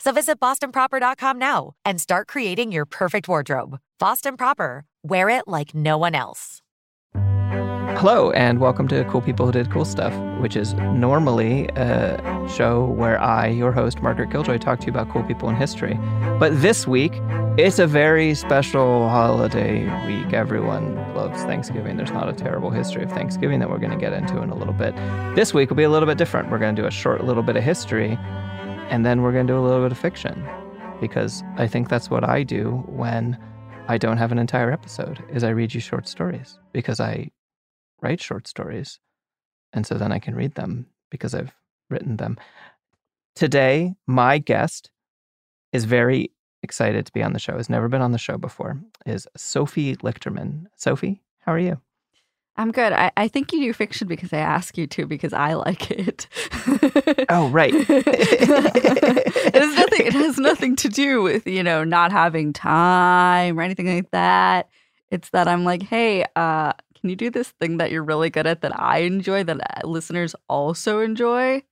So visit bostonproper.com now and start creating your perfect wardrobe. Boston Proper. Wear it like no one else. Hello, and welcome to Cool People Who Did Cool Stuff, which is normally a show where I, your host, Margaret Killjoy, talk to you about cool people in history. But this week, it's a very special holiday week. Everyone loves Thanksgiving. There's not a terrible history of Thanksgiving that we're going to get into in a little bit. This week will be a little bit different. We're going to do a short little bit of history and then we're going to do a little bit of fiction because I think that's what I do when I don't have an entire episode is I read you short stories because I write short stories. And so then I can read them because I've written them. Today, my guest is very excited to be on the show, has never been on the show before, is Sophie Lichterman. Sophie, how are you? I'm good. I, I think you do fiction because I ask you to because I like it. oh, right. it has nothing it has nothing to do with, you know, not having time or anything like that. It's that I'm like, hey, uh, can you do this thing that you're really good at that I enjoy that uh, listeners also enjoy?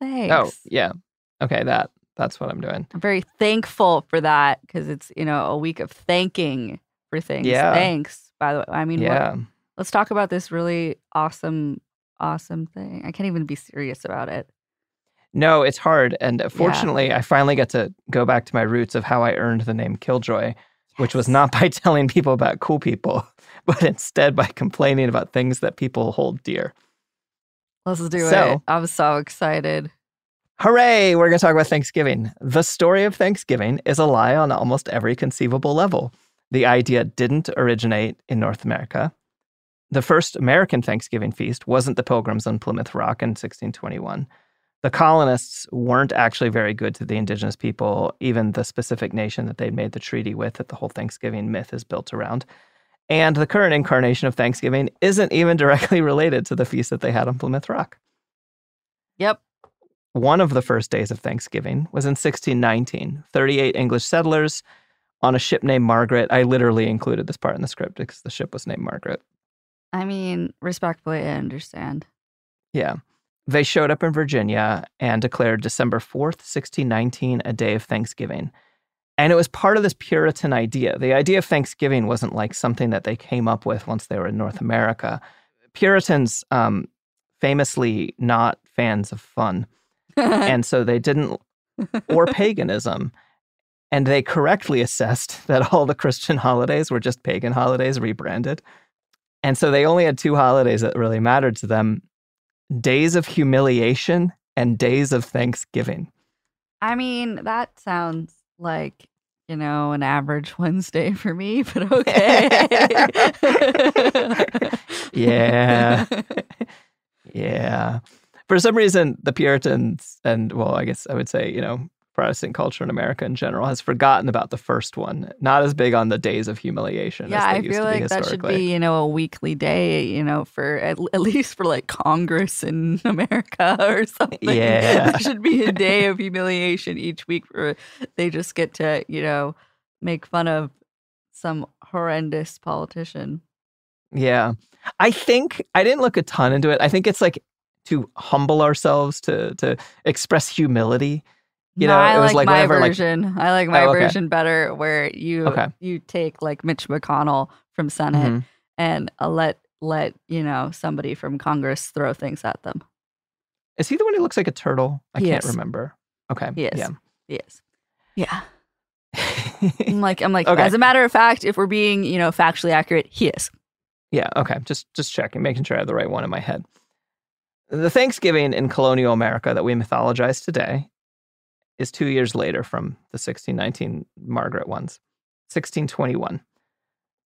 Thanks. Oh, yeah. Okay, that that's what I'm doing. I'm very thankful for that because it's, you know, a week of thanking for things. Yeah. Thanks, by the way. I mean, yeah. What, let's talk about this really awesome, awesome thing. I can't even be serious about it. No, it's hard. And uh, fortunately, yeah. I finally get to go back to my roots of how I earned the name Killjoy, yes. which was not by telling people about cool people, but instead by complaining about things that people hold dear. Let's do so, it. I'm so excited. Hooray! We're going to talk about Thanksgiving. The story of Thanksgiving is a lie on almost every conceivable level. The idea didn't originate in North America. The first American Thanksgiving feast wasn't the Pilgrims on Plymouth Rock in 1621. The colonists weren't actually very good to the indigenous people, even the specific nation that they'd made the treaty with, that the whole Thanksgiving myth is built around. And the current incarnation of Thanksgiving isn't even directly related to the feast that they had on Plymouth Rock. Yep. One of the first days of Thanksgiving was in 1619. 38 English settlers on a ship named Margaret. I literally included this part in the script because the ship was named Margaret. I mean, respectfully, I understand. Yeah. They showed up in Virginia and declared December 4th, 1619, a day of Thanksgiving. And it was part of this Puritan idea. The idea of Thanksgiving wasn't like something that they came up with once they were in North America. Puritans, um, famously not fans of fun. and so they didn't, or paganism. And they correctly assessed that all the Christian holidays were just pagan holidays rebranded. And so they only had two holidays that really mattered to them days of humiliation and days of Thanksgiving. I mean, that sounds like, you know, an average Wednesday for me, but okay. yeah. yeah. For some reason, the Puritans, and well, I guess I would say, you know, Protestant culture in America in general has forgotten about the first one. Not as big on the days of humiliation. Yeah, I feel like that should be you know a weekly day. You know, for at, at least for like Congress in America or something. Yeah, there should be a day of humiliation each week where they just get to you know make fun of some horrendous politician. Yeah. I think I didn't look a ton into it. I think it's like to humble ourselves to to express humility. You No, know, I it was like, like my whenever, like- version. I like my Oh, okay. version better, where you Okay. you take like Mitch McConnell from Senate Mhm. and uh, let let you know somebody from Congress throw things at them. Is he the one who looks like a turtle? I He can't is. remember. Okay. He is. Yeah. Yes. Yeah. I'm like I'm like Okay. as a matter of fact, if we're being you know factually accurate, he is. Yeah, okay. Just just checking, making sure I have the right one in my head. The Thanksgiving in colonial America that we mythologize today is two years later from the 1619 Margaret ones, 1621.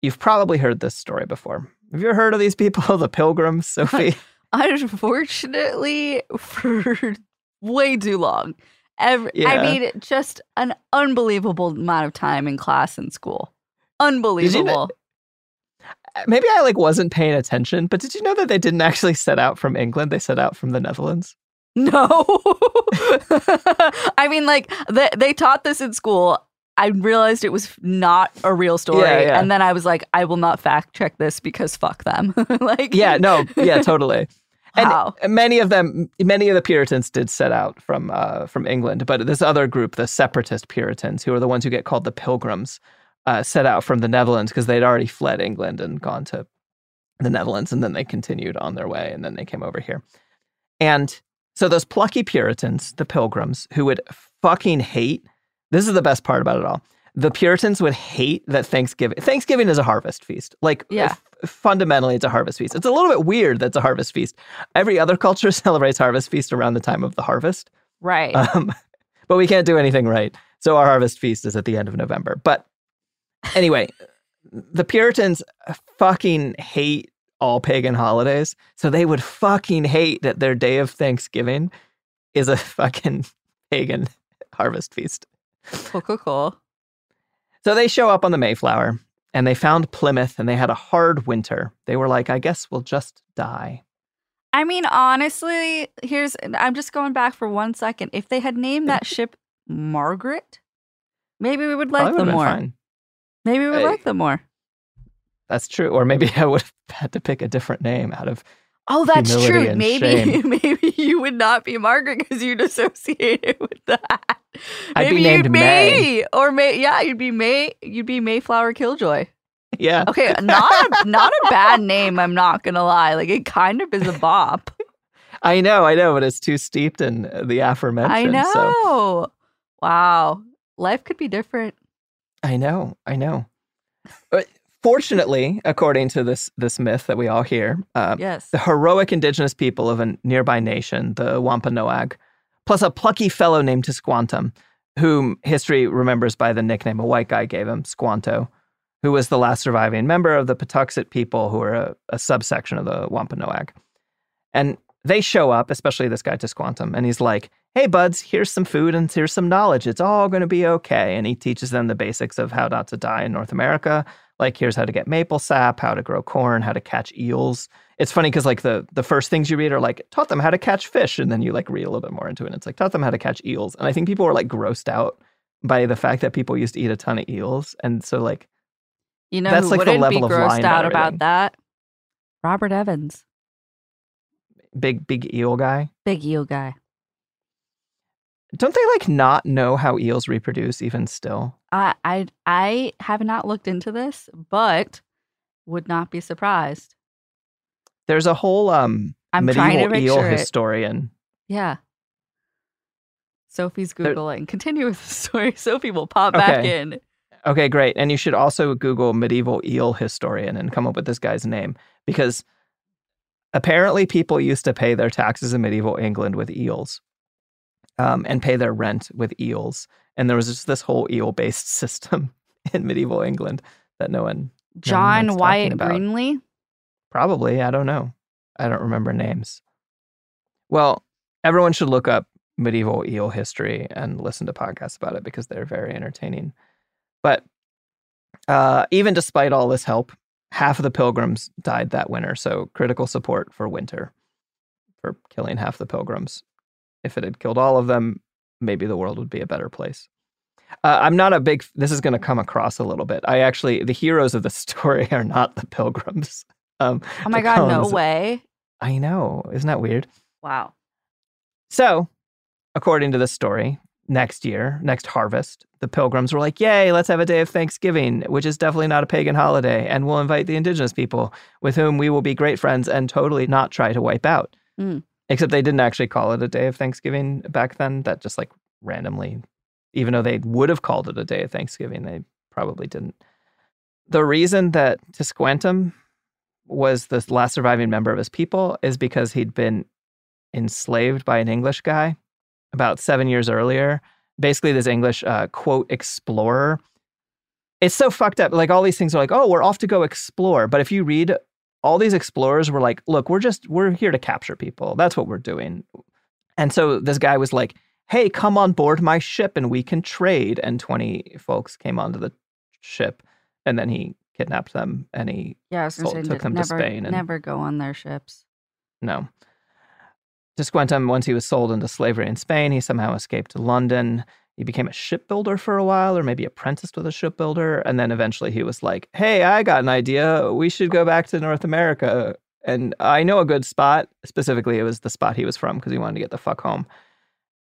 You've probably heard this story before. Have you ever heard of these people, the Pilgrims, Sophie? Unfortunately, for way too long. Every, Yeah. I mean, just an unbelievable amount of time in class and school. Unbelievable. Uh, maybe I like wasn't paying attention, but did you know that they didn't actually set out from England? They set out from the Netherlands. No. I mean, like, they, they taught this in school. I realized it was not a real story. Yeah, yeah. And then I was like, I will not fact check this because fuck them. like, Yeah, no, yeah, totally. And Wow. many of them, many of the Puritans did set out from uh, from England, but this other group, the Separatist Puritans, who are the ones who get called the Pilgrims, uh, set out from the Netherlands because they'd already fled England and gone to the Netherlands, and then they continued on their way, and then they came over here. And so those plucky Puritans, the Pilgrims, who would fucking hate. This is the best part about it all. The Puritans would hate that Thanksgiving. Thanksgiving is a harvest feast. Like Yeah. f- fundamentally, it's a harvest feast. It's a little bit weird that it's a harvest feast. Every other culture celebrates harvest feast around the time of the harvest. Right. Um, but we can't do anything right. So our harvest feast is at the end of November. But anyway, the Puritans fucking hate all pagan holidays. So they would fucking hate that their day of Thanksgiving is a fucking pagan harvest feast. cool, cool, cool. So they show up on the Mayflower and they found Plymouth and they had a hard winter. They were like, I guess we'll just die. I mean, honestly, here's I'm just going back for one second. If they had named that ship Margaret, maybe we would like Probably them more. fine. Maybe we would Hey. like them more. That's true. Or maybe I would have had to pick a different name out of Oh, that's true. Maybe maybe you would not be Margaret because you'd associate it with that. I'd be Maybe named you'd May. or May. Yeah, you'd be May. You'd be Mayflower Killjoy. Yeah. Okay, not a, not a bad name. I'm not gonna lie. Like it kind of is a bop. I know, I know, but it's too steeped in uh, the aforementioned. I know. So Wow, life could be different. I know, I know. But fortunately, according to this this myth that we all hear, uh, Yes. the heroic indigenous people of a nearby nation, the Wampanoag, plus a plucky fellow named Tisquantum, whom history remembers by the nickname a white guy gave him, Squanto, who was the last surviving member of the Patuxet people, who are a, a subsection of the Wampanoag. And they show up, especially this guy Tisquantum, and he's like, hey, buds, here's some food and here's some knowledge. It's all going to be okay. And he teaches them the basics of how not to die in North America. Like, here's how to get maple sap, how to grow corn, how to catch eels. It's funny because, like, the, the first things you read are like, taught them how to catch fish. And then you, like, read a little bit more into it. And it's like, taught them how to catch eels. And I think people were, like, grossed out by the fact that people used to eat a ton of eels. And so, like, You know That's like the wouldn't be level of grossed out about that? Robert Evans, big, big eel guy. big eel guy. Don't they, like, not know how eels reproduce even still? I I I have not looked into this, but would not be surprised. There's a whole um, I'm trying to medieval eel it. historian. Yeah. Sophie's There- googling. Continue with the story. Sophie will pop back in. Okay, great. And you should also Google medieval eel historian and come up with this guy's name because apparently people used to pay their taxes in medieval England with eels um, and pay their rent with eels. And there was just this whole eel based system in medieval England that no one John talking Wyatt about. Greenlee. probably, I don't know. I don't remember names. Well, everyone should look up medieval eel history and listen to podcasts about it because they're very entertaining. But uh, even despite all this help, half of the pilgrims died that winter. So critical support for winter for killing half the pilgrims. If it had killed all of them, maybe the world would be a better place. Uh, I'm not a big. This is going to come across a little bit. I actually, the heroes of the story are not the pilgrims. Um, Oh my god, no way. I know. Isn't that weird? Wow. So, according to the story, next year, next harvest, the pilgrims were like, Yay, let's have a day of Thanksgiving, which is definitely not a pagan holiday. And we'll invite the indigenous people with whom we will be great friends and totally not try to wipe out. Mm. Except they didn't actually call it a day of Thanksgiving back then. That just like randomly, even though they would have called it a day of Thanksgiving, they probably didn't. The reason that Tisquantum was the last surviving member of his people is because he'd been enslaved by an English guy about seven years earlier. Basically, this English uh, quote explorer. It's so fucked up. Like all these things are like, oh, we're off to go explore. But if you read, all these explorers were like, look, we're just we're here to capture people. That's what we're doing. And so this guy was like, hey, come on board my ship and we can trade. And twenty folks came onto the ship, and then he kidnapped them and he Yeah, sold- say took them never, to Spain. And never go on their ships. no. Tisquantum, once he was sold into slavery in Spain, he somehow escaped to London. He became a shipbuilder for a while, or maybe apprenticed with a shipbuilder. And then eventually he was like, hey, I got an idea. We should go back to North America. And I know a good spot. Specifically, it was the spot he was from because he wanted to get the fuck home.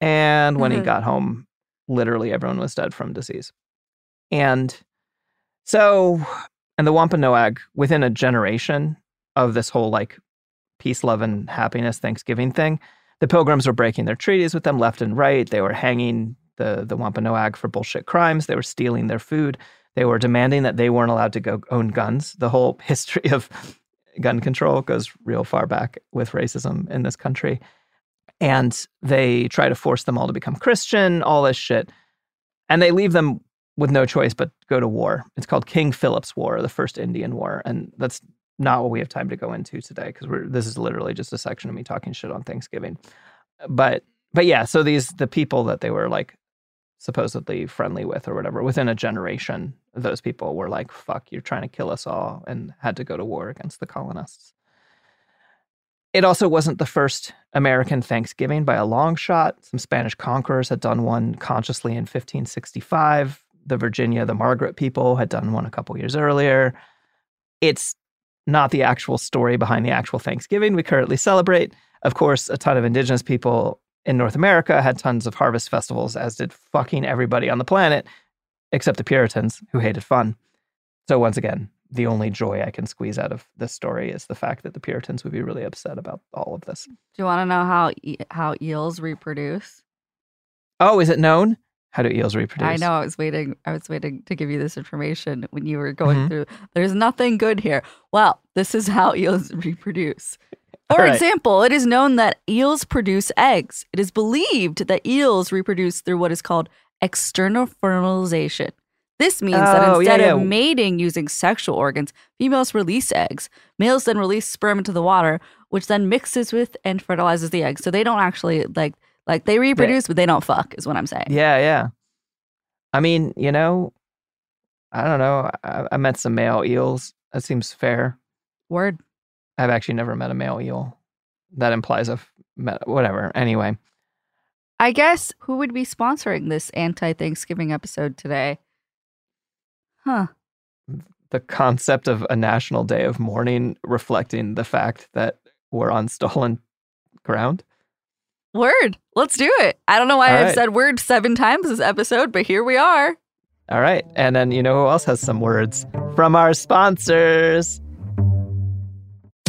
And when he Mhm. got home, literally everyone was dead from disease. And so, and the Wampanoag, within a generation of this whole like peace, love, and happiness Thanksgiving thing, the pilgrims were breaking their treaties with them left and right. They were hanging the, the Wampanoag for bullshit crimes. They were stealing their food. They were demanding that they weren't allowed to go own guns. The whole history of gun control goes real far back with racism in this country. And they try to force them all to become Christian, all this shit. And they leave them with no choice but go to war. It's called King Philip's War, the first Indian War. And that's not what we have time to go into today because we're this is literally just a section of me talking shit on Thanksgiving. But but yeah, so these the people that they were like supposedly friendly with or whatever, within a generation, those people were like, fuck, you're trying to kill us all and had to go to war against the colonists. It also wasn't the first American Thanksgiving by a long shot. Some Spanish conquerors had done one consciously in 1565. The Virginia, the Margaret people had done one a couple years earlier. It's not the actual story behind the actual Thanksgiving we currently celebrate. Of course, a ton of indigenous people in North America had tons of harvest festivals, as did fucking everybody on the planet, except the Puritans who hated fun. So, once again, the only joy I can squeeze out of this story is the fact that the Puritans would be really upset about all of this. Do you want to know how e- how eels reproduce? Oh, is it known? How do eels reproduce? I know. I was waiting. I was waiting to give you this information when you were going Mhm. through. There's nothing good here. Well, this is how eels reproduce. For All right. example, it is known that eels produce eggs. It is believed that eels reproduce through what is called external fertilization. This means that Oh, yeah, instead of mating using sexual organs, females release eggs. Males then release sperm into the water, which then mixes with and fertilizes the eggs. So they don't actually like like they reproduce, but they don't fuck. Is what I'm saying. Yeah, yeah. I mean, you know, I don't know. I, I met some male eels. That seems fair. Word. I've actually never met a male eel. That implies I've met whatever. Anyway, I guess who would be sponsoring this anti Thanksgiving episode today? Huh. the concept of a national day of mourning reflecting the fact that we're on stolen ground. Word. Let's do it. I don't know why All I've right. said word seven times this episode, but here we are. All right. And then you know who else has some words from our sponsors?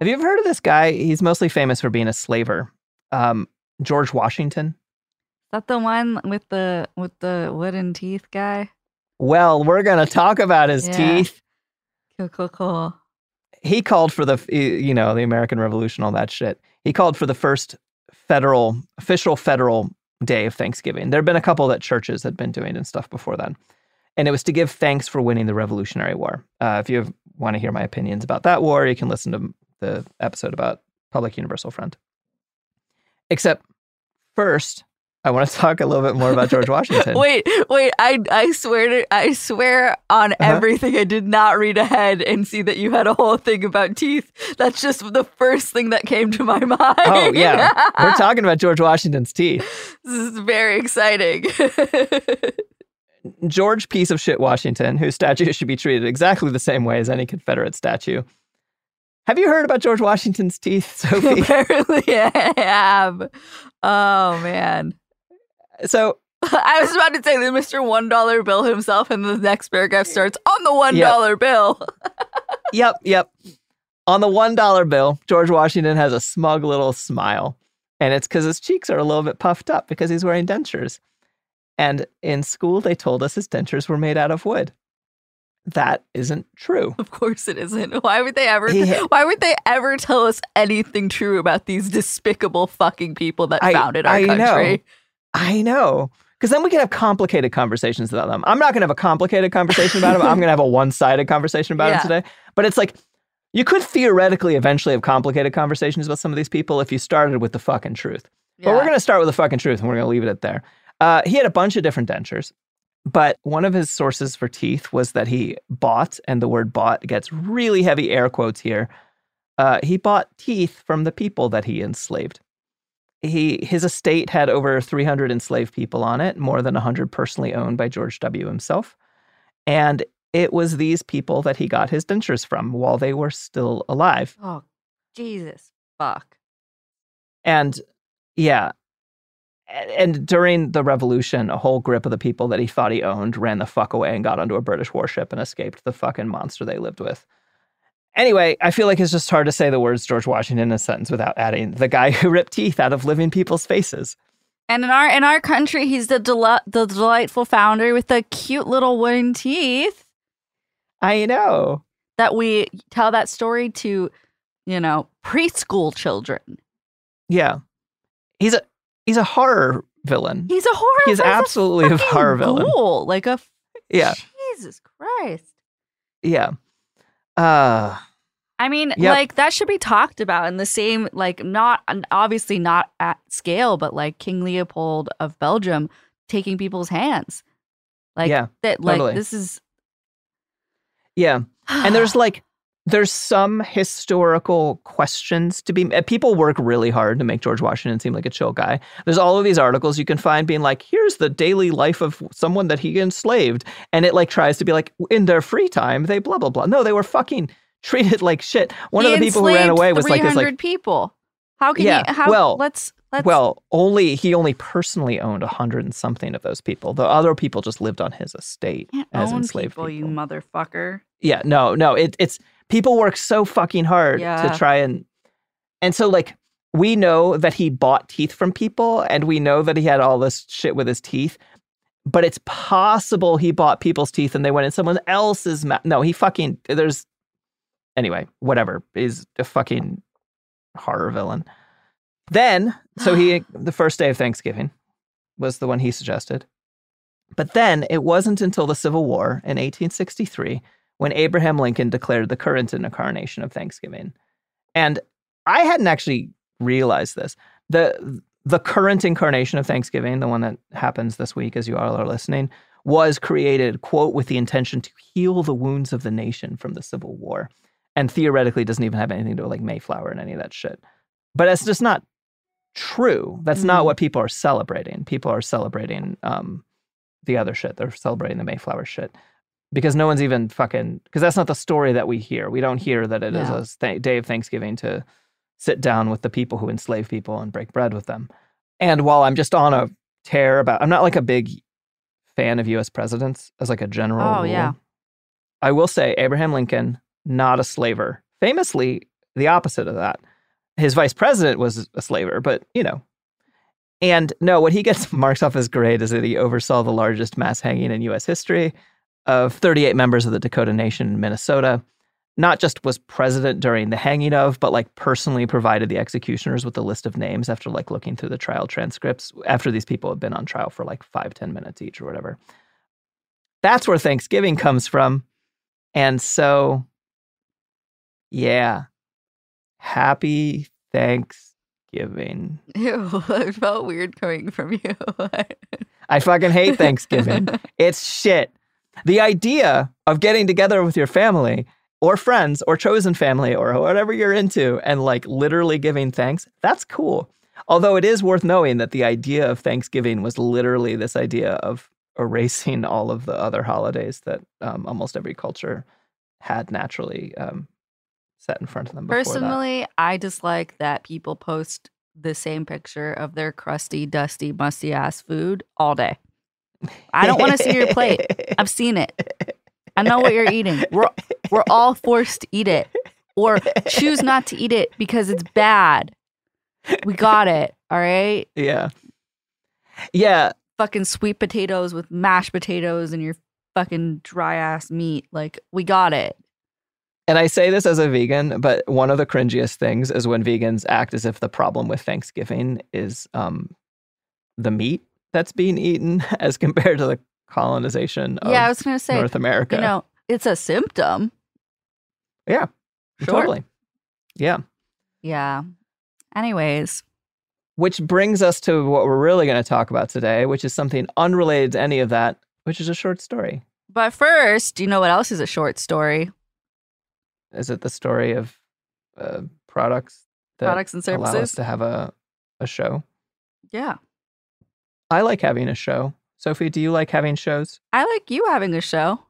Have you ever heard of this guy? He's mostly famous for being a slaver. Um, George Washington. Is that the one with the with the wooden teeth guy? Well, we're going to talk about his Yeah. teeth. Cool, cool, cool. He called for the, you know, the American Revolution, all that shit. He called for the first federal, official federal day of Thanksgiving. There have been a couple that churches had been doing and stuff before then. And it was to give thanks for winning the Revolutionary War. Uh, if you want to hear my opinions about that war, you can listen to the episode about Public Universal Friend. Except first, I want to talk a little bit more about George Washington. wait, wait! I I swear to I swear on Uh-huh. everything. I did not read ahead and see that you had a whole thing about teeth. That's just the first thing that came to my mind. Oh, yeah. We're talking about George Washington's teeth. this is very exciting. George piece of shit Washington, whose statue should be treated exactly the same way as any Confederate statue. Have you heard about George Washington's teeth, Sophie? Apparently, I have. Oh man. so I was about to say the Mr. One Dollar Bill himself, and the next paragraph starts on the one dollar bill. yep, yep. On the one dollar bill, George Washington has a smug little smile, and it's because his cheeks are a little bit puffed up because he's wearing dentures. And in school, they told us his dentures were made out of wood. That isn't true. Of course it isn't. Why would they ever? He- why would they ever tell us anything true about these despicable fucking people that I- founded our I know. I know. Because then we can have complicated conversations about them. I'm not going to have a complicated conversation about them. I'm going to have a one sided conversation about Yeah. them today. But it's like, you could theoretically eventually have complicated conversations about some of these people if you started with the fucking truth. But we're going to start with the fucking truth and we're going to leave it at there. Uh, he had a bunch of different dentures, but one of his sources for teeth was that he bought, and the word bought gets really heavy air quotes here. Uh, he bought teeth from the people that he enslaved he his estate had over 300 enslaved people on it, more than 100 personally owned by George W. himself. And it was these people that he got his dentures from while they were still alive. Oh, Jesus, fuck. And yeah. And during the revolution, a whole grip of the people that he thought he owned ran the fuck away and got onto a British warship and escaped the fucking monster they lived with. Anyway, I feel like it's just hard to say the words George Washington in a sentence without adding the guy who ripped teeth out of living people's faces. And in our in our country, he's the del- the delightful founder with the cute little wooden teeth I know. that we tell that story to, you know, preschool children. Yeah. He's a he's a horror villain. He's a horror. He's absolutely a horror villain. ghoul, like a Yeah. Jesus Christ. Yeah. Uh I mean, Yep. like that should be talked about in the same, like not obviously not at scale, but like King Leopold of Belgium taking people's hands, like Yeah, that. Like totally. this is yeah. And there's like there's some historical questions to be uh, people work really hard to make George Washington seem like a chill guy. There's all of these articles you can find being like here's the daily life of someone that he enslaved and it like tries to be like in their free time they blah blah blah. No, they were fucking treated like shit. One He of the people who ran away was like his 300 like people. How can yeah. you? How, well, let's let's. well, only he only personally owned a hundred and something of those people. The other people just lived on his estate as enslaved people, you motherfucker. Yeah, no, no. It, it's people work so fucking hard Yeah. to try and and so like we know that he bought teeth from people and we know that he had all this shit with his teeth. But it's possible he bought people's teeth and they went in someone else's mouth. No, he fucking there's anyway, whatever. He's a fucking horror villain. Then, so he the first day of Thanksgiving was the one he suggested. But then it wasn't until the Civil War in 1863 when Abraham Lincoln declared the current incarnation of Thanksgiving. And I hadn't actually realized this. The the current incarnation of Thanksgiving, the one that happens this week as you all are listening, was created, quote, with the intention to heal the wounds of the nation from the Civil War. And theoretically doesn't even have anything to do with like Mayflower and any of that shit. But that's just not true. That's not what people are celebrating. People are celebrating um, the other shit. They're celebrating the Mayflower shit because no one's even fucking because that's not the story that we hear. We don't hear that it is No. a th- day of Thanksgiving to sit down with the people who enslave people and break bread with them. And while I'm just on a tear about, I'm not like a big fan of U.S. presidents as like a general. Oh, rule. yeah. I will say Abraham Lincoln, not a slaver. Famously, the opposite of that. His vice president was a slaver, but you know. And no, what he gets marks off as great is that he oversaw the largest mass hanging in U.S. history of 38 members of the Dakota Nation in Minnesota. Not just was president during the hanging of, but like personally provided the executioners with a list of names after like looking through the trial transcripts after these people had been on trial for like five, ten minutes each or whatever. That's where Thanksgiving comes from. And so, yeah, happy Thanksgiving. Ew, it felt weird coming from you. I fucking hate Thanksgiving. it's shit. The idea of getting together with your family or friends or chosen family or whatever you're into and like literally giving thanks, that's cool. Although it is worth knowing that the idea of Thanksgiving was literally this idea of erasing all of the other holidays that um, almost every culture had naturally um, set in front of them. Before that. Personally, I dislike that people post the same picture of their crusty, dusty, musty ass food all day. I don't want to see your plate. I've seen it. I know what you're eating. We're we're all forced to eat it or choose not to eat it because it's bad. We got it. All right. Yeah. Yeah. Fucking sweet potatoes with mashed potatoes and your fucking dry ass meat. Like, we got it. And I say this as a vegan, but one of the cringiest things is when vegans act as if the problem with Thanksgiving is um, the meat that's being eaten as compared to the colonization of yeah, I was going to say, North America. You know, it's a symptom. yeah, Sure. totally. Yeah. Yeah. Anyways, Which brings us to what we're really going to talk about today, which is something unrelated to any of that, which is a short story. but first, do you know what else is a short story? Is it the story of uh, products that Products and allow us services? to have a, a show? Yeah. I like having a show. Sophie, do you like having shows? I like you having a show.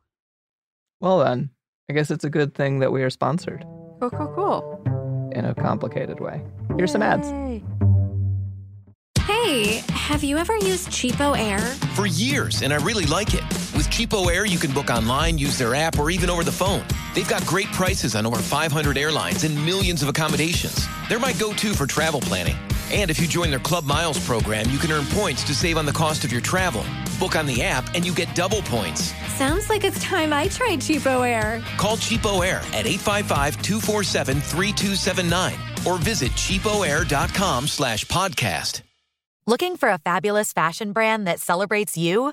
Well, then, I guess it's a good thing that we are sponsored Cool, cool, cool. in a complicated way. Here's some ads. Hey, have you ever used Cheapo Air? For years, and I really like it. With Cheapo Air, you can book online, use their app, or even over the phone. They've got great prices on over 500 airlines and millions of accommodations. They're my go to for travel planning. And if you join their Club Miles program, you can earn points to save on the cost of your travel. Book on the app, and you get double points. Sounds like it's time I tried Cheapo Air. Call Cheapo Air at 855-247-3279 or visit cheapoair.com slash podcast. Looking for a fabulous fashion brand that celebrates you?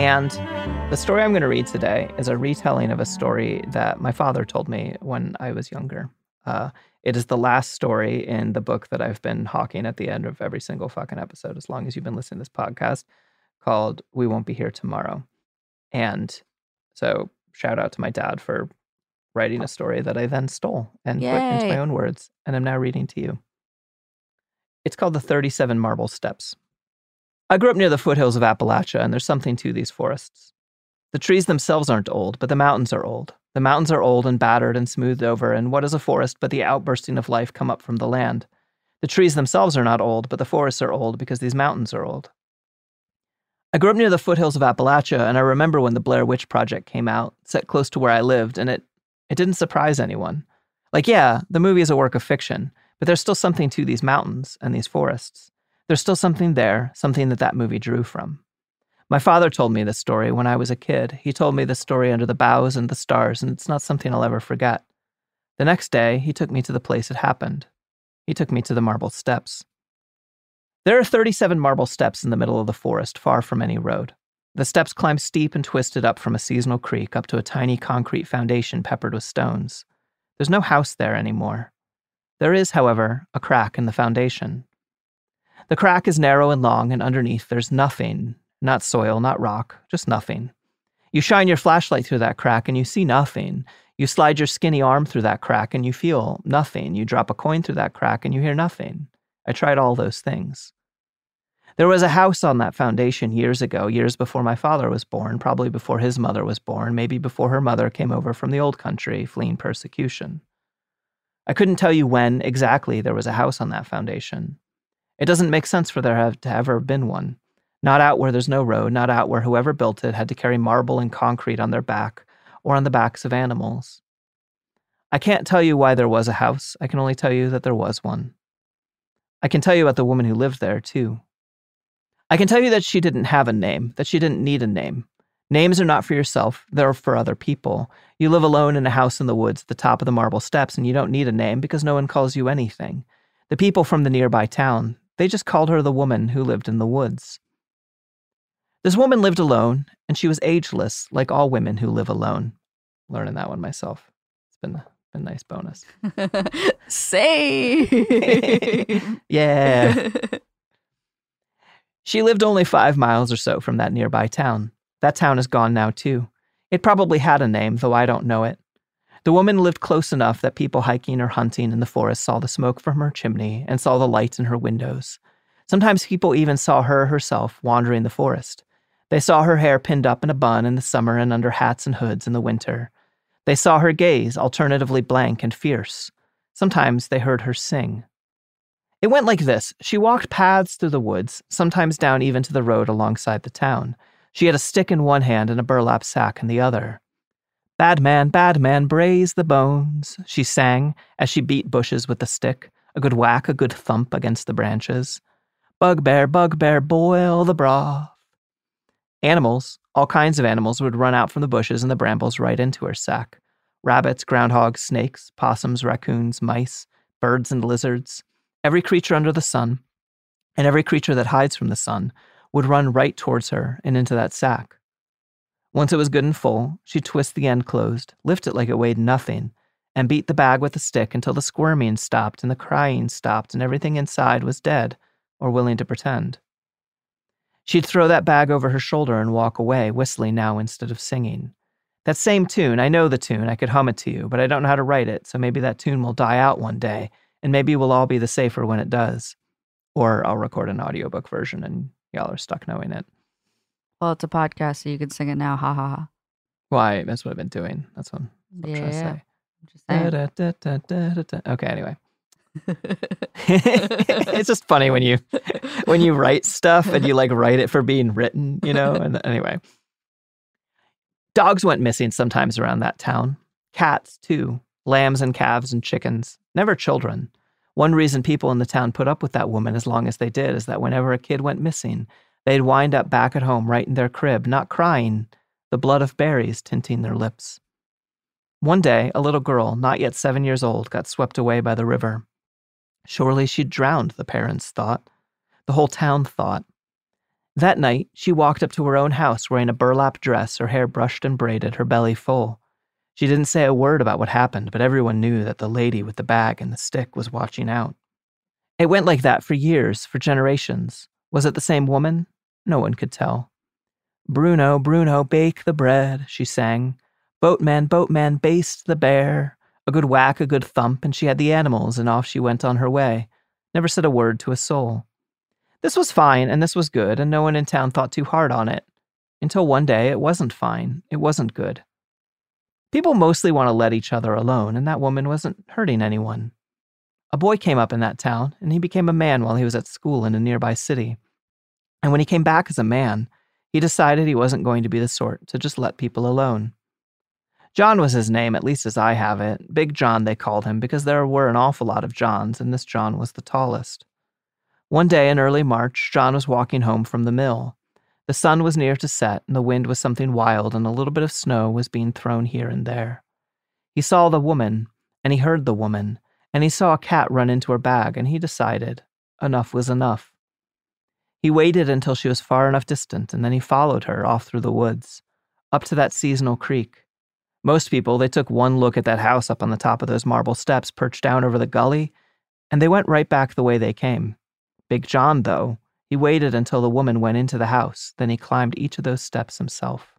And the story I'm going to read today is a retelling of a story that my father told me when I was younger. Uh, it is the last story in the book that I've been hawking at the end of every single fucking episode, as long as you've been listening to this podcast, called We Won't Be Here Tomorrow. And so, shout out to my dad for writing a story that I then stole and put into my own words and I'm now reading to you. It's called The 37 Marble Steps. I grew up near the foothills of Appalachia, and there's something to these forests. The trees themselves aren't old, but the mountains are old. The mountains are old and battered and smoothed over, and what is a forest but the outbursting of life come up from the land? The trees themselves are not old, but the forests are old because these mountains are old. I grew up near the foothills of Appalachia, and I remember when the Blair Witch Project came out, set close to where I lived, and it, it didn't surprise anyone. Like, yeah, the movie is a work of fiction, but there's still something to these mountains and these forests. There's still something there, something that that movie drew from. My father told me this story when I was a kid. He told me the story under the boughs and the stars, and it's not something I'll ever forget. The next day, he took me to the place it happened. He took me to the marble steps. There are 37 marble steps in the middle of the forest, far from any road. The steps climb steep and twisted up from a seasonal creek up to a tiny concrete foundation peppered with stones. There's no house there anymore. There is, however, a crack in the foundation. The crack is narrow and long, and underneath there's nothing not soil, not rock, just nothing. You shine your flashlight through that crack and you see nothing. You slide your skinny arm through that crack and you feel nothing. You drop a coin through that crack and you hear nothing. I tried all those things. There was a house on that foundation years ago, years before my father was born, probably before his mother was born, maybe before her mother came over from the old country fleeing persecution. I couldn't tell you when exactly there was a house on that foundation. It doesn't make sense for there have to ever have been one. Not out where there's no road, not out where whoever built it had to carry marble and concrete on their back or on the backs of animals. I can't tell you why there was a house. I can only tell you that there was one. I can tell you about the woman who lived there, too. I can tell you that she didn't have a name, that she didn't need a name. Names are not for yourself, they're for other people. You live alone in a house in the woods at the top of the marble steps, and you don't need a name because no one calls you anything. The people from the nearby town, they just called her the woman who lived in the woods. This woman lived alone, and she was ageless, like all women who live alone. Learning that one myself. It's been, been a nice bonus. Say! yeah. She lived only five miles or so from that nearby town. That town is gone now, too. It probably had a name, though I don't know it. The woman lived close enough that people hiking or hunting in the forest saw the smoke from her chimney and saw the lights in her windows. Sometimes people even saw her herself wandering the forest. They saw her hair pinned up in a bun in the summer and under hats and hoods in the winter. They saw her gaze alternatively blank and fierce. Sometimes they heard her sing. It went like this she walked paths through the woods, sometimes down even to the road alongside the town. She had a stick in one hand and a burlap sack in the other. Bad man, bad man, braise the bones, she sang as she beat bushes with the stick, a good whack, a good thump against the branches. Bugbear, bugbear, boil the broth. Animals, all kinds of animals, would run out from the bushes and the brambles right into her sack rabbits, groundhogs, snakes, possums, raccoons, mice, birds, and lizards. Every creature under the sun, and every creature that hides from the sun, would run right towards her and into that sack. Once it was good and full, she'd twist the end closed, lift it like it weighed nothing, and beat the bag with a stick until the squirming stopped and the crying stopped and everything inside was dead or willing to pretend. She'd throw that bag over her shoulder and walk away, whistling now instead of singing. That same tune, I know the tune, I could hum it to you, but I don't know how to write it, so maybe that tune will die out one day, and maybe we'll all be the safer when it does. Or I'll record an audiobook version and y'all are stuck knowing it. Well, it's a podcast, so you can sing it now. Ha ha ha. Why? That's what I've been doing. That's what, that's what I'm trying to say. I'm just saying. Da, da, da, da, da, da. Okay, anyway. it's just funny when you when you write stuff and you like write it for being written, you know? And anyway. Dogs went missing sometimes around that town. Cats, too. Lambs and calves and chickens. Never children. One reason people in the town put up with that woman as long as they did is that whenever a kid went missing, they'd wind up back at home right in their crib, not crying, the blood of berries tinting their lips. One day, a little girl, not yet seven years old, got swept away by the river. Surely she'd drowned, the parents thought. The whole town thought. That night, she walked up to her own house wearing a burlap dress, her hair brushed and braided, her belly full. She didn't say a word about what happened, but everyone knew that the lady with the bag and the stick was watching out. It went like that for years, for generations. Was it the same woman? No one could tell. Bruno, Bruno, bake the bread, she sang. Boatman, boatman, baste the bear. A good whack, a good thump, and she had the animals, and off she went on her way. Never said a word to a soul. This was fine, and this was good, and no one in town thought too hard on it. Until one day it wasn't fine, it wasn't good. People mostly want to let each other alone, and that woman wasn't hurting anyone. A boy came up in that town, and he became a man while he was at school in a nearby city. And when he came back as a man, he decided he wasn't going to be the sort to just let people alone. John was his name, at least as I have it. Big John, they called him, because there were an awful lot of Johns, and this John was the tallest. One day in early March, John was walking home from the mill. The sun was near to set, and the wind was something wild, and a little bit of snow was being thrown here and there. He saw the woman, and he heard the woman, and he saw a cat run into her bag, and he decided enough was enough. He waited until she was far enough distant, and then he followed her off through the woods, up to that seasonal creek. Most people, they took one look at that house up on the top of those marble steps perched down over the gully, and they went right back the way they came. Big John, though, he waited until the woman went into the house, then he climbed each of those steps himself.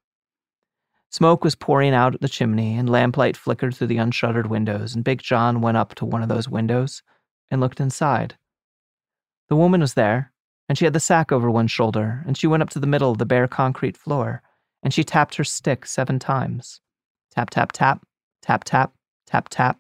Smoke was pouring out at the chimney, and lamplight flickered through the unshuttered windows, and Big John went up to one of those windows and looked inside. The woman was there, and she had the sack over one shoulder, and she went up to the middle of the bare concrete floor, and she tapped her stick seven times. Tap, tap, tap, tap, tap, tap, tap.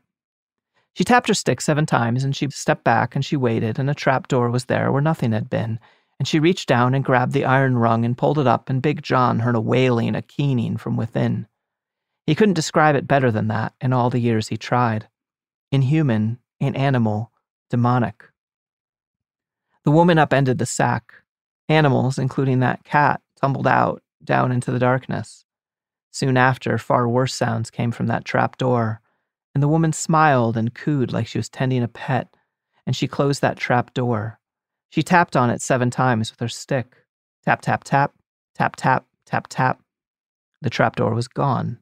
She tapped her stick seven times, and she stepped back and she waited, and a trap door was there where nothing had been, and she reached down and grabbed the iron rung and pulled it up, and Big John heard a wailing, a keening from within. He couldn't describe it better than that in all the years he tried. Inhuman, inanimal, demonic. The woman upended the sack. Animals, including that cat, tumbled out, down into the darkness. Soon after, far worse sounds came from that trap door, and the woman smiled and cooed like she was tending a pet, and she closed that trap door. She tapped on it seven times with her stick. Tap, tap, tap, tap, tap, tap, tap. The trapdoor was gone.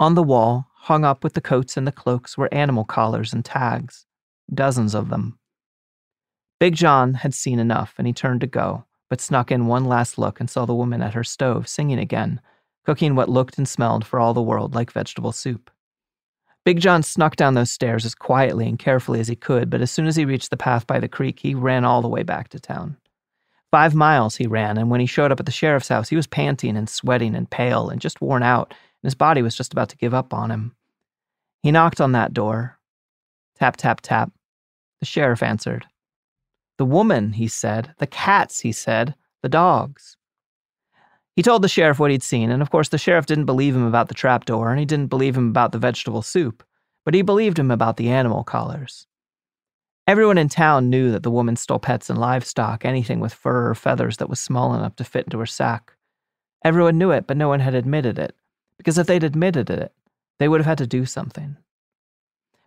On the wall, hung up with the coats and the cloaks, were animal collars and tags, dozens of them. Big John had seen enough, and he turned to go, but snuck in one last look and saw the woman at her stove singing again, cooking what looked and smelled for all the world like vegetable soup. Big John snuck down those stairs as quietly and carefully as he could, but as soon as he reached the path by the creek, he ran all the way back to town. Five miles he ran, and when he showed up at the sheriff's house, he was panting and sweating and pale and just worn out, and his body was just about to give up on him. He knocked on that door. Tap, tap, tap. The sheriff answered. The woman, he said. The cats, he said. The dogs. He told the sheriff what he'd seen, and of course the sheriff didn't believe him about the trapdoor, and he didn't believe him about the vegetable soup, but he believed him about the animal collars. Everyone in town knew that the woman stole pets and livestock, anything with fur or feathers that was small enough to fit into her sack. Everyone knew it, but no one had admitted it, because if they'd admitted it, they would have had to do something.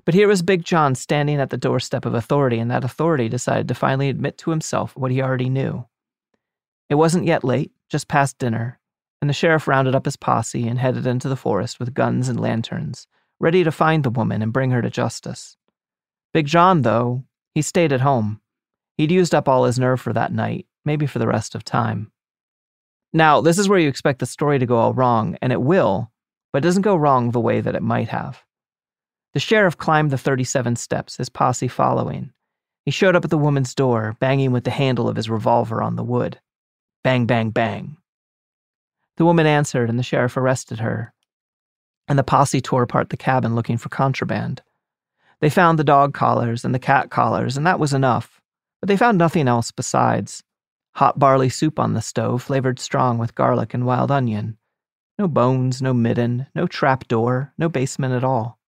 But here was Big John standing at the doorstep of authority, and that authority decided to finally admit to himself what he already knew. It wasn't yet late, just past dinner, and the sheriff rounded up his posse and headed into the forest with guns and lanterns, ready to find the woman and bring her to justice. Big John, though, he stayed at home. He'd used up all his nerve for that night, maybe for the rest of time. Now, this is where you expect the story to go all wrong, and it will, but it doesn't go wrong the way that it might have. The sheriff climbed the 37 steps, his posse following. He showed up at the woman's door, banging with the handle of his revolver on the wood. Bang, bang, bang. The woman answered, and the sheriff arrested her. And the posse tore apart the cabin looking for contraband. They found the dog collars and the cat collars, and that was enough. But they found nothing else besides hot barley soup on the stove, flavored strong with garlic and wild onion. No bones, no midden, no trap door, no basement at all.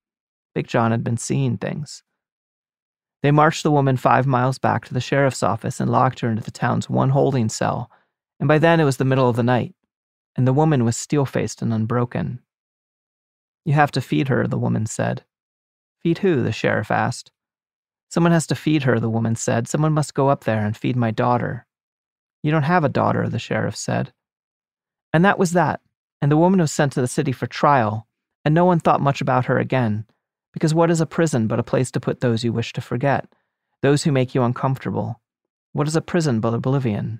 Big John had been seeing things. They marched the woman five miles back to the sheriff's office and locked her into the town's one holding cell, and by then it was the middle of the night, and the woman was steel faced and unbroken. You have to feed her, the woman said. Feed who? the sheriff asked. Someone has to feed her, the woman said. Someone must go up there and feed my daughter. You don't have a daughter, the sheriff said. And that was that, and the woman was sent to the city for trial, and no one thought much about her again, because what is a prison but a place to put those you wish to forget, those who make you uncomfortable? What is a prison but oblivion?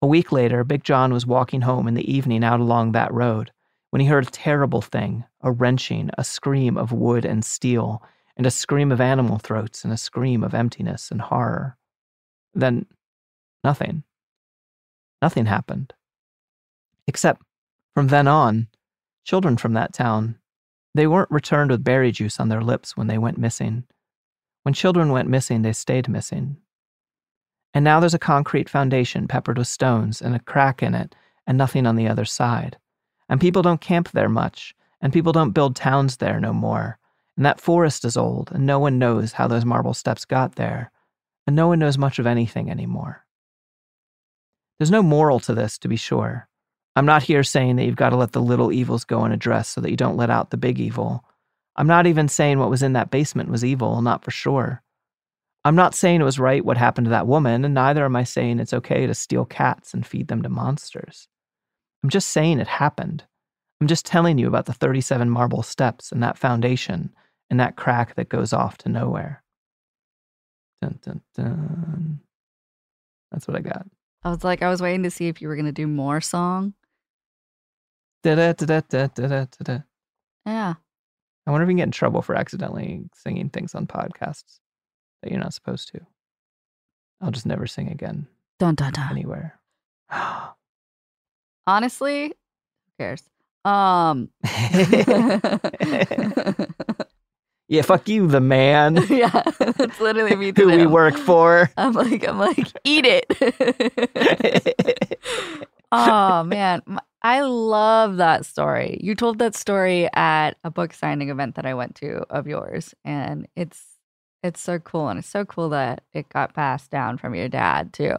A week later, Big John was walking home in the evening out along that road when he heard a terrible thing a wrenching, a scream of wood and steel, and a scream of animal throats, and a scream of emptiness and horror. Then, nothing. Nothing happened. Except, from then on, children from that town they weren't returned with berry juice on their lips when they went missing. When children went missing, they stayed missing. And now there's a concrete foundation peppered with stones and a crack in it and nothing on the other side. And people don't camp there much, and people don't build towns there no more. And that forest is old, and no one knows how those marble steps got there. And no one knows much of anything anymore. There's no moral to this, to be sure. I'm not here saying that you've got to let the little evils go unaddressed so that you don't let out the big evil. I'm not even saying what was in that basement was evil, not for sure. I'm not saying it was right what happened to that woman, and neither am I saying it's okay to steal cats and feed them to monsters. I'm just saying it happened. I'm just telling you about the 37 marble steps and that foundation and that crack that goes off to nowhere. Dun, dun, dun. That's what I got. I was like, I was waiting to see if you were going to do more song. Da da da da da da da. Yeah. I wonder if you can get in trouble for accidentally singing things on podcasts that you're not supposed to. I'll just never sing again. Dun dun dun. Anywhere. Honestly, who cares? Um. yeah, fuck you, the man. yeah, that's literally me. Who we work for. I'm like, I'm like, eat it. oh man, I love that story. You told that story at a book signing event that I went to of yours, and it's it's so cool, and it's so cool that it got passed down from your dad too.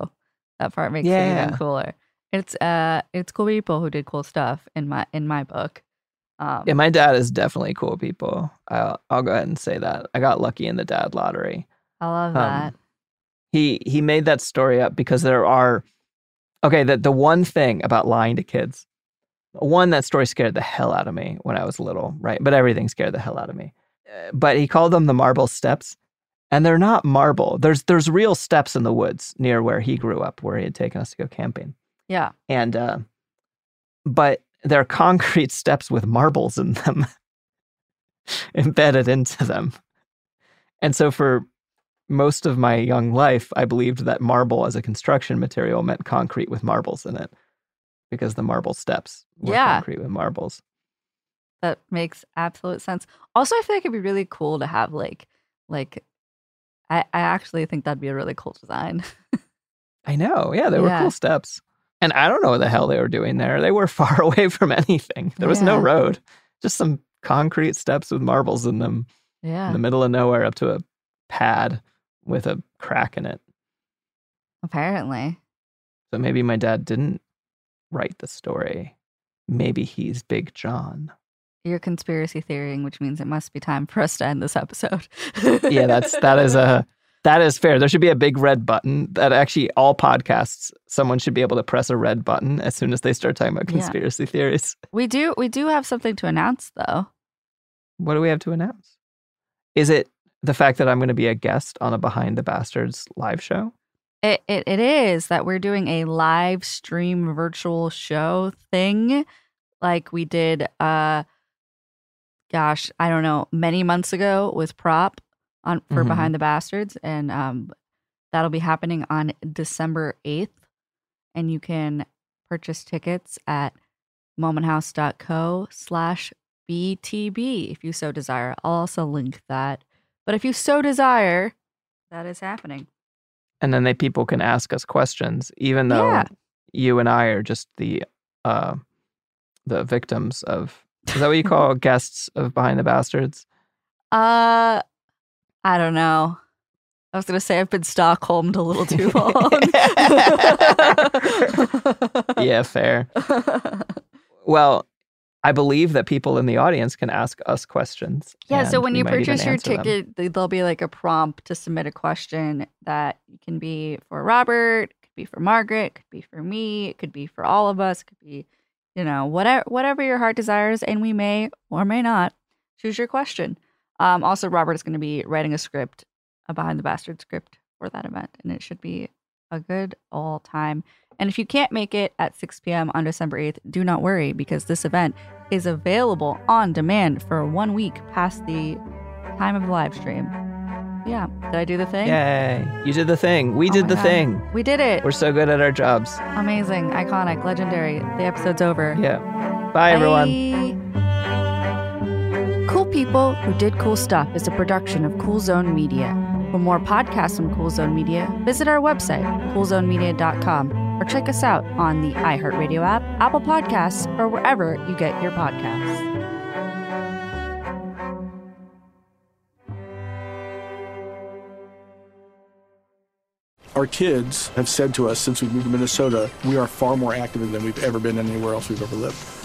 That part makes it even cooler. It's uh, it's cool people who did cool stuff in my in my book. Um, Yeah, my dad is definitely cool people. I'll, I'll go ahead and say that. I got lucky in the dad lottery. I love Um, that. He he made that story up because there are okay, the the one thing about lying to kids. One that story scared the hell out of me when I was little, right? But everything scared the hell out of me. Uh, But he called them the marble steps, and they're not marble. There's there's real steps in the woods near where he grew up, where he had taken us to go camping. Yeah. And uh, but they're concrete steps with marbles in them embedded into them. And so for most of my young life, I believed that marble as a construction material meant concrete with marbles in it because the marble steps were Yeah. concrete with marbles. That makes absolute sense. Also, I feel like it'd be really cool to have like, like, I, I actually think that'd be a really cool design. I know. Yeah, they were Yeah. cool steps. And I don't know what the hell they were doing there. They were far away from anything. There was no road, just some concrete steps with marbles in them yeah. in the middle of nowhere up to a pad with a crack in it. Apparently. So maybe my dad didn't write the story. Maybe he's Big John. You're conspiracy theorying, which means it must be time for us to end this episode. Yeah, that's that is a that is fair. There should be a big red button that actually all podcasts someone should be able to press a red button as soon as they start talking about Yeah. conspiracy theories. we do we do have something to announce though. What do we have to announce? Is it the fact that I'm going to be a guest on a Behind the Bastards live show? It, it, it is that we're doing a live stream virtual show thing like we did uh gosh, I don't know, many months ago with Prop on for Mhm. Behind the Bastards and um that'll be happening on December 8th and you can purchase tickets at momenthouse.co slash BTB if you so desire. I'll also link that. But if you so desire, that is happening. and then they people can ask us questions, even though Yeah. you and I are just the uh, the victims of. Is that what you call guests of Behind the Bastards? Uh, I don't know. I was gonna say I've been Stockholmed a little too long. yeah, fair. Well, I believe that people in the audience can ask us questions. Yeah, so when you purchase your answer them. ticket, there'll be like a prompt to submit a question that can be for Robert, could be for Margaret, could be for me, it could be for all of us, could be, you know, whatever whatever your heart desires, and we may or may not choose your question. Um, also, Robert is going to be writing a script, a behind the bastard script for that event, and it should be a good all time. And if you can't make it at 6 p.m. on December 8th, do not worry because this event is available on demand for one week past the time of the live stream. Yeah. Did I do the thing? Yay. You did the thing. We Oh did the God. thing. We did it. We're so good at our jobs. Amazing, iconic, legendary. The episode's over. Yeah. Bye, everyone. Cool People Who Did Cool Stuff is a production of Cool Zone Media. For more podcasts from Cool Zone Media, visit our website, coolzonemedia.com, or check us out on the iHeartRadio app, Apple Podcasts, or wherever you get your podcasts. Our kids have said to us since we moved to Minnesota, we are far more active than we've ever been anywhere else we've ever lived.